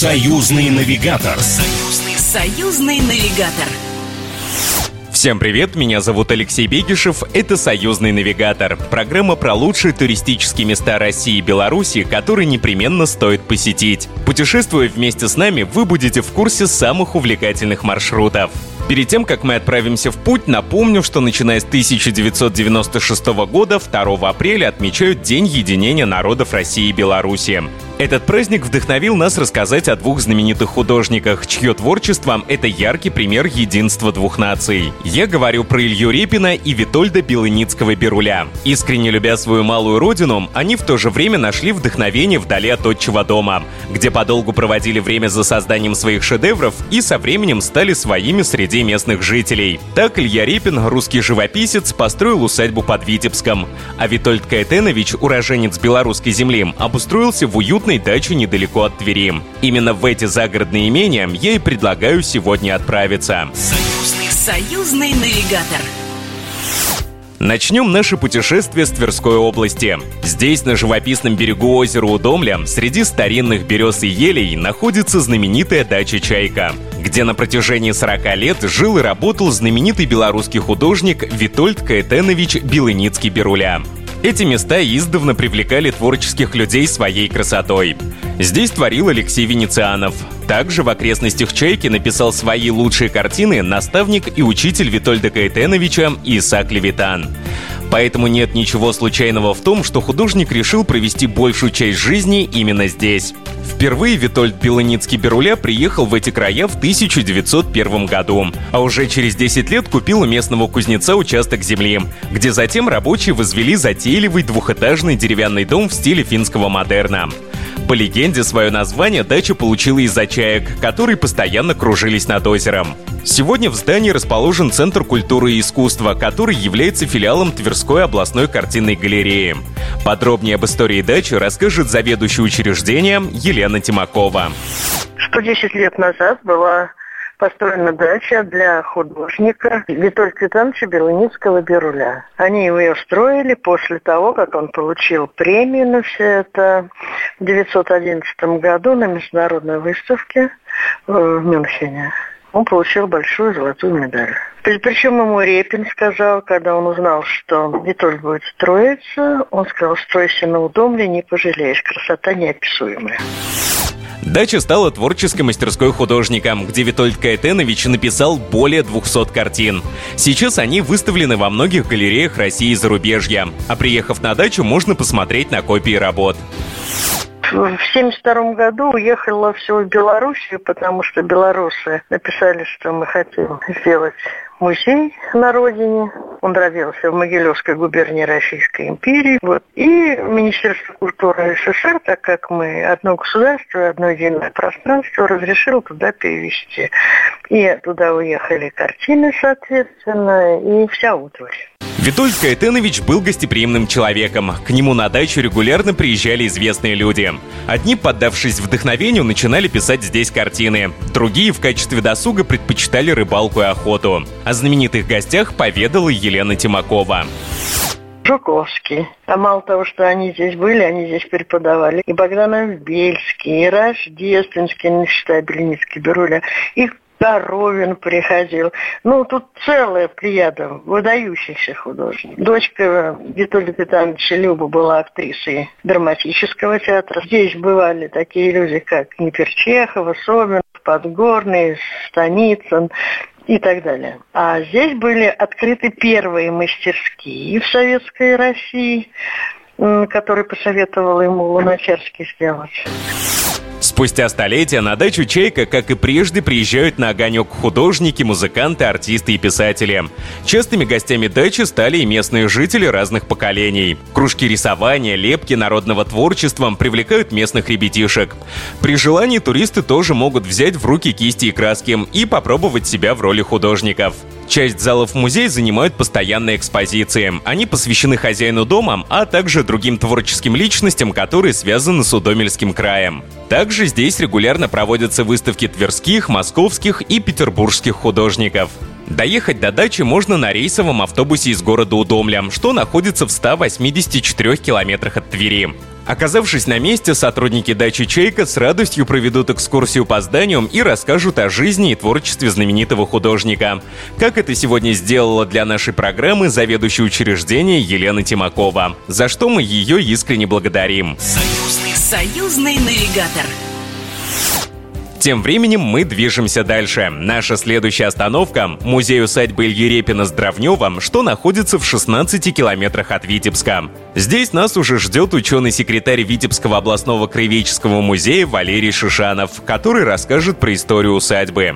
Союзный навигатор. Союзный, союзный навигатор. Всем привет, меня зовут Алексей Бегишев, это «Союзный навигатор», программа про лучшие туристические места России и Беларуси, которые непременно стоит посетить. Путешествуя вместе с нами, вы будете в курсе самых увлекательных маршрутов. Перед тем, как мы отправимся в путь, напомню, что начиная с 1996 года 2 апреля отмечают День единения народов России и Беларуси. Этот праздник вдохновил нас рассказать о двух знаменитых художниках, чье творчество — это яркий пример единства двух наций. Я говорю про Илью Репина и Витольда Белыницкого-Беруля. Искренне любя свою малую родину, они в то же время нашли вдохновение вдали от отчего дома, где подолгу проводили время за созданием своих шедевров и со временем стали своими среди местных жителей. Так Илья Репин, русский живописец, построил усадьбу под Витебском, а Витольд Кайтенович, уроженец белорусской земли, обустроился в уютной уютной даче недалеко от Твери. Именно в эти загородные имения я и предлагаю сегодня отправиться. Союзный, союзный навигатор. Начнем наше путешествие с Тверской области. Здесь, на живописном берегу озера Удомля, среди старинных берез и елей, находится знаменитая дача «Чайка», где на протяжении 40 лет жил и работал знаменитый белорусский художник Витольд Каэтенович Белыницкий-Беруля. Эти места издавна привлекали творческих людей своей красотой. Здесь творил Алексей Венецианов. Также в окрестностях Чайки написал свои лучшие картины наставник и учитель Витольда Каэтеновича Исаак Левитан. Поэтому нет ничего случайного в том, что художник решил провести большую часть жизни именно здесь. Впервые Витольд Белоницкий-Беруля приехал в эти края в 1901 году, а уже через 10 лет купил у местного кузнеца участок земли, где затем рабочие возвели затейливый двухэтажный деревянный дом в стиле финского модерна. По легенде, свое название дача получила из-за чаек, которые постоянно кружились над озером. Сегодня в здании расположен Центр культуры и искусства, который является филиалом Тверской областной картинной галереи. Подробнее об истории дачи расскажет заведующий учреждения Елена Тимакова. 110 лет назад была построена дача для художника Витольда Квитановича Белыницкого-Беруля. Они ее строили после того, как он получил премию на все это в 1911 году на международной выставке в Мюнхене. Он получил большую золотую медаль. Причем ему Репин сказал, когда он узнал, что Витольд будет строиться, он сказал, стройся на удомле, не пожалеешь, красота неописуемая. Дача стала творческой мастерской художника, где Витольд Каэтенович написал более 200 картин. Сейчас они выставлены во многих галереях России и зарубежья. А приехав на дачу, можно посмотреть на копии работ в 1972 году уехала все в Белоруссию, потому что белорусы написали, что мы хотим сделать музей на родине. Он родился в Могилевской губернии Российской империи. Вот. И Министерство культуры СССР, так как мы одно государство, одно единое пространство, разрешило туда перевести. И туда уехали картины, соответственно, и вся утварь. Витольд Кайтенович был гостеприимным человеком. К нему на дачу регулярно приезжали известные люди. Одни, поддавшись вдохновению, начинали писать здесь картины. Другие в качестве досуга предпочитали рыбалку и охоту. О знаменитых гостях поведала Елена Тимакова. Жуковский. А мало того, что они здесь были, они здесь преподавали. И Богданов Бельский, и Рождественский, не считая Бельницкий, Беруля, и Коровин приходил. Ну, тут целая плеяда выдающихся художников. Дочка Виталия Петровича Люба была актрисой драматического театра. Здесь бывали такие люди, как Неперчехова, Собин, Подгорный, Станицын и так далее. А здесь были открыты первые мастерские в Советской России, которые посоветовал ему Луначарский сделать. Спустя столетия на дачу Чайка, как и прежде, приезжают на огонек художники, музыканты, артисты и писатели. Частыми гостями дачи стали и местные жители разных поколений. Кружки рисования, лепки народного творчества привлекают местных ребятишек. При желании туристы тоже могут взять в руки кисти и краски и попробовать себя в роли художников. Часть залов музея занимают постоянные экспозиции. Они посвящены хозяину дома, а также другим творческим личностям, которые связаны с Удомельским краем. Также здесь регулярно проводятся выставки тверских, московских и петербургских художников. Доехать до дачи можно на рейсовом автобусе из города Удомля, что находится в 184 километрах от Твери. Оказавшись на месте, сотрудники дачи «Чайка» с радостью проведут экскурсию по зданию и расскажут о жизни и творчестве знаменитого художника. Как это сегодня сделала для нашей программы заведующая учреждения Елена Тимакова, за что мы ее искренне благодарим. Союзный, союзный навигатор. Тем временем мы движемся дальше. Наша следующая остановка – музей усадьбы Ильи Репина с Дровневым, что находится в 16 километрах от Витебска. Здесь нас уже ждет ученый-секретарь Витебского областного краеведческого музея Валерий Шишанов, который расскажет про историю усадьбы.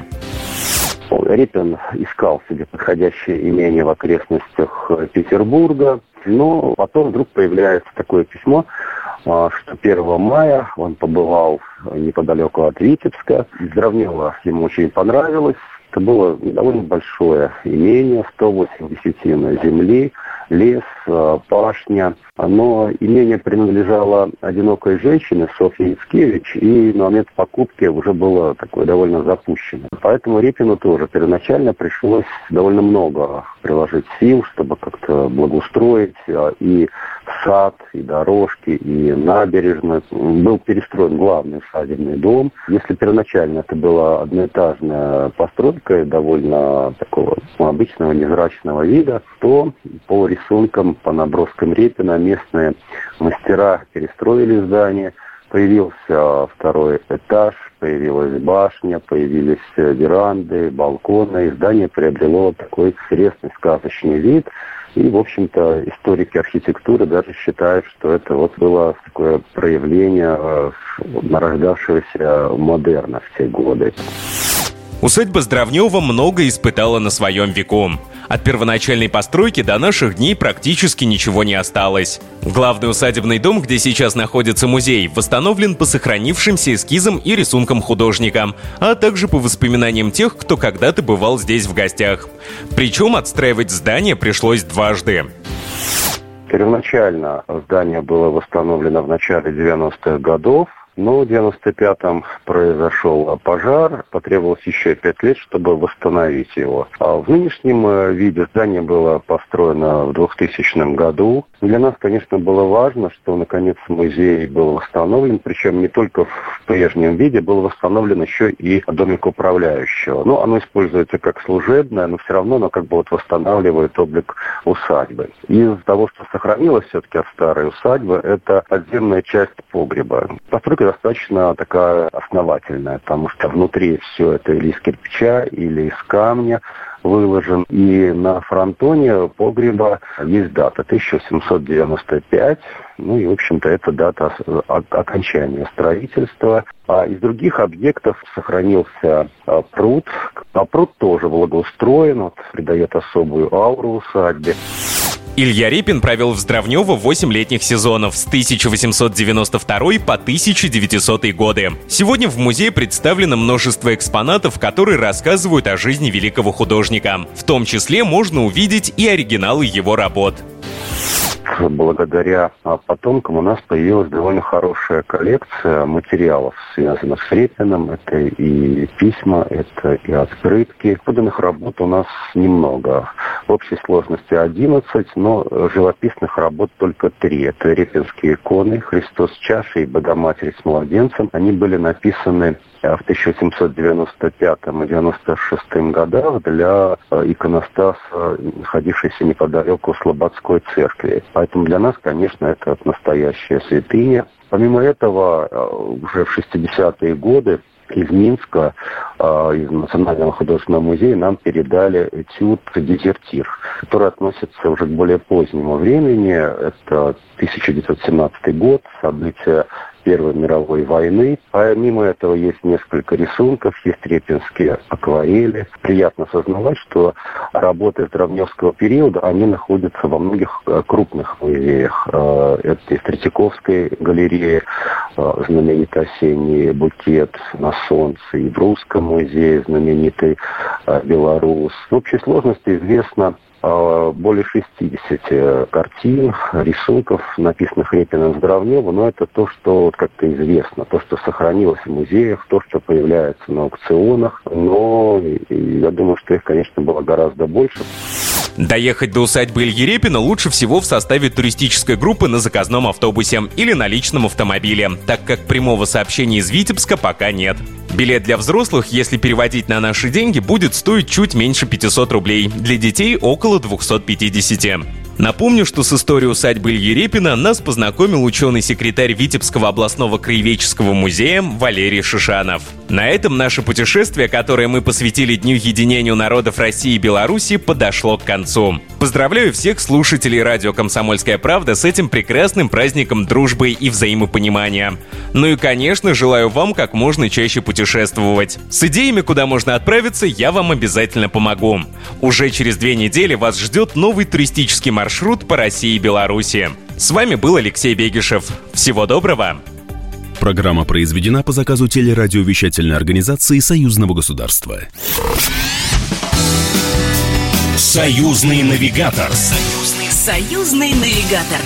Репин искал себе подходящее имение в окрестностях Петербурга, но потом вдруг появляется такое письмо что 1 мая он побывал неподалеку от Витебска. Здравнево ему очень понравилось. Это было довольно большое имение, 180 десятин земли, лес, а, пашня. Но имение принадлежало одинокой женщине, Софье Яцкевич, и на момент покупки уже было такое довольно запущено. Поэтому Репину тоже первоначально пришлось довольно много приложить сил, чтобы как-то благоустроить а, и сад, и дорожки, и набережная. Был перестроен главный усадебный дом. Если первоначально это была одноэтажная постройка, довольно такого ну, обычного незрачного вида, то по рисункам, по наброскам Репина местные мастера перестроили здание, появился второй этаж, появилась башня, появились веранды, балконы, и здание приобрело такой интересный сказочный вид – и, в общем-то, историки архитектуры даже считают, что это вот было такое проявление э, нарождавшегося модерна в те годы. Усадьба Здравнева много испытала на своем веку. От первоначальной постройки до наших дней практически ничего не осталось. Главный усадебный дом, где сейчас находится музей, восстановлен по сохранившимся эскизам и рисункам художника, а также по воспоминаниям тех, кто когда-то бывал здесь в гостях. Причем отстраивать здание пришлось дважды. Первоначально здание было восстановлено в начале 90-х годов, но в 95-м произошел пожар, потребовалось еще пять лет, чтобы восстановить его. А в нынешнем э, виде здание было построено в 2000 году. Для нас, конечно, было важно, что наконец музей был восстановлен, причем не только в прежнем виде, был восстановлен еще и домик управляющего. Ну, оно используется как служебное, но все равно оно как бы вот восстанавливает облик усадьбы. Из того, что сохранилось все-таки от старой усадьбы, это подземная часть погреба. Постройка достаточно такая основательная, потому что внутри все это или из кирпича, или из камня выложен. И на фронтоне погреба есть дата 1795. Ну и, в общем-то, это дата окончания строительства. А из других объектов сохранился а, пруд. А пруд тоже благоустроен, придает особую ауру усадьбе. Илья Репин провел в Здравнево 8 летних сезонов с 1892 по 1900 годы. Сегодня в музее представлено множество экспонатов, которые рассказывают о жизни великого художника. В том числе можно увидеть и оригиналы его работ благодаря а, потомкам у нас появилась довольно хорошая коллекция материалов, связанных с Репиным. Это и письма, это и открытки. Поданных работ у нас немного. В общей сложности 11, но живописных работ только три. Это репинские иконы «Христос с чашей» и «Богоматерь с младенцем». Они были написаны в 1795 и 96 годах для э, иконостаса, находившейся неподалеку Слободской церкви. Поэтому для нас, конечно, это настоящая святыня. Помимо этого, э, уже в 60-е годы из Минска, э, из Национального художественного музея нам передали этюд «Дезертир», который относится уже к более позднему времени. Это 1917 год, события Первой мировой войны. Помимо этого есть несколько рисунков, есть репинские акварели. Приятно осознавать, что работы Здравневского периода, они находятся во многих э, крупных музеях. Э, это и в Третьяковской галерее, э, знаменитый осенний букет на солнце, и в Русском музее знаменитый Белорус. В общей сложности известно а, более 60 э, картин, рисунков, написанных Репиным Здравневу, но это то, что вот как-то известно, то, что сохранилось в музеях, то, что появляется на аукционах, но я думаю, что их, конечно, было гораздо больше. Доехать до усадьбы Ильи лучше всего в составе туристической группы на заказном автобусе или на личном автомобиле, так как прямого сообщения из Витебска пока нет. Билет для взрослых, если переводить на наши деньги, будет стоить чуть меньше 500 рублей, для детей около 250. Напомню, что с историей усадьбы Ильи Репина нас познакомил ученый-секретарь Витебского областного краеведческого музея Валерий Шишанов. На этом наше путешествие, которое мы посвятили Дню единению народов России и Беларуси, подошло к концу. Поздравляю всех слушателей радио «Комсомольская правда» с этим прекрасным праздником дружбы и взаимопонимания. Ну и, конечно, желаю вам как можно чаще путешествовать. С идеями, куда можно отправиться, я вам обязательно помогу. Уже через две недели вас ждет новый туристический маршрут по России и Беларуси. С вами был Алексей Бегишев. Всего доброго! Программа произведена по заказу телерадиовещательной организации Союзного государства. Союзный навигатор. Союзный, союзный навигатор.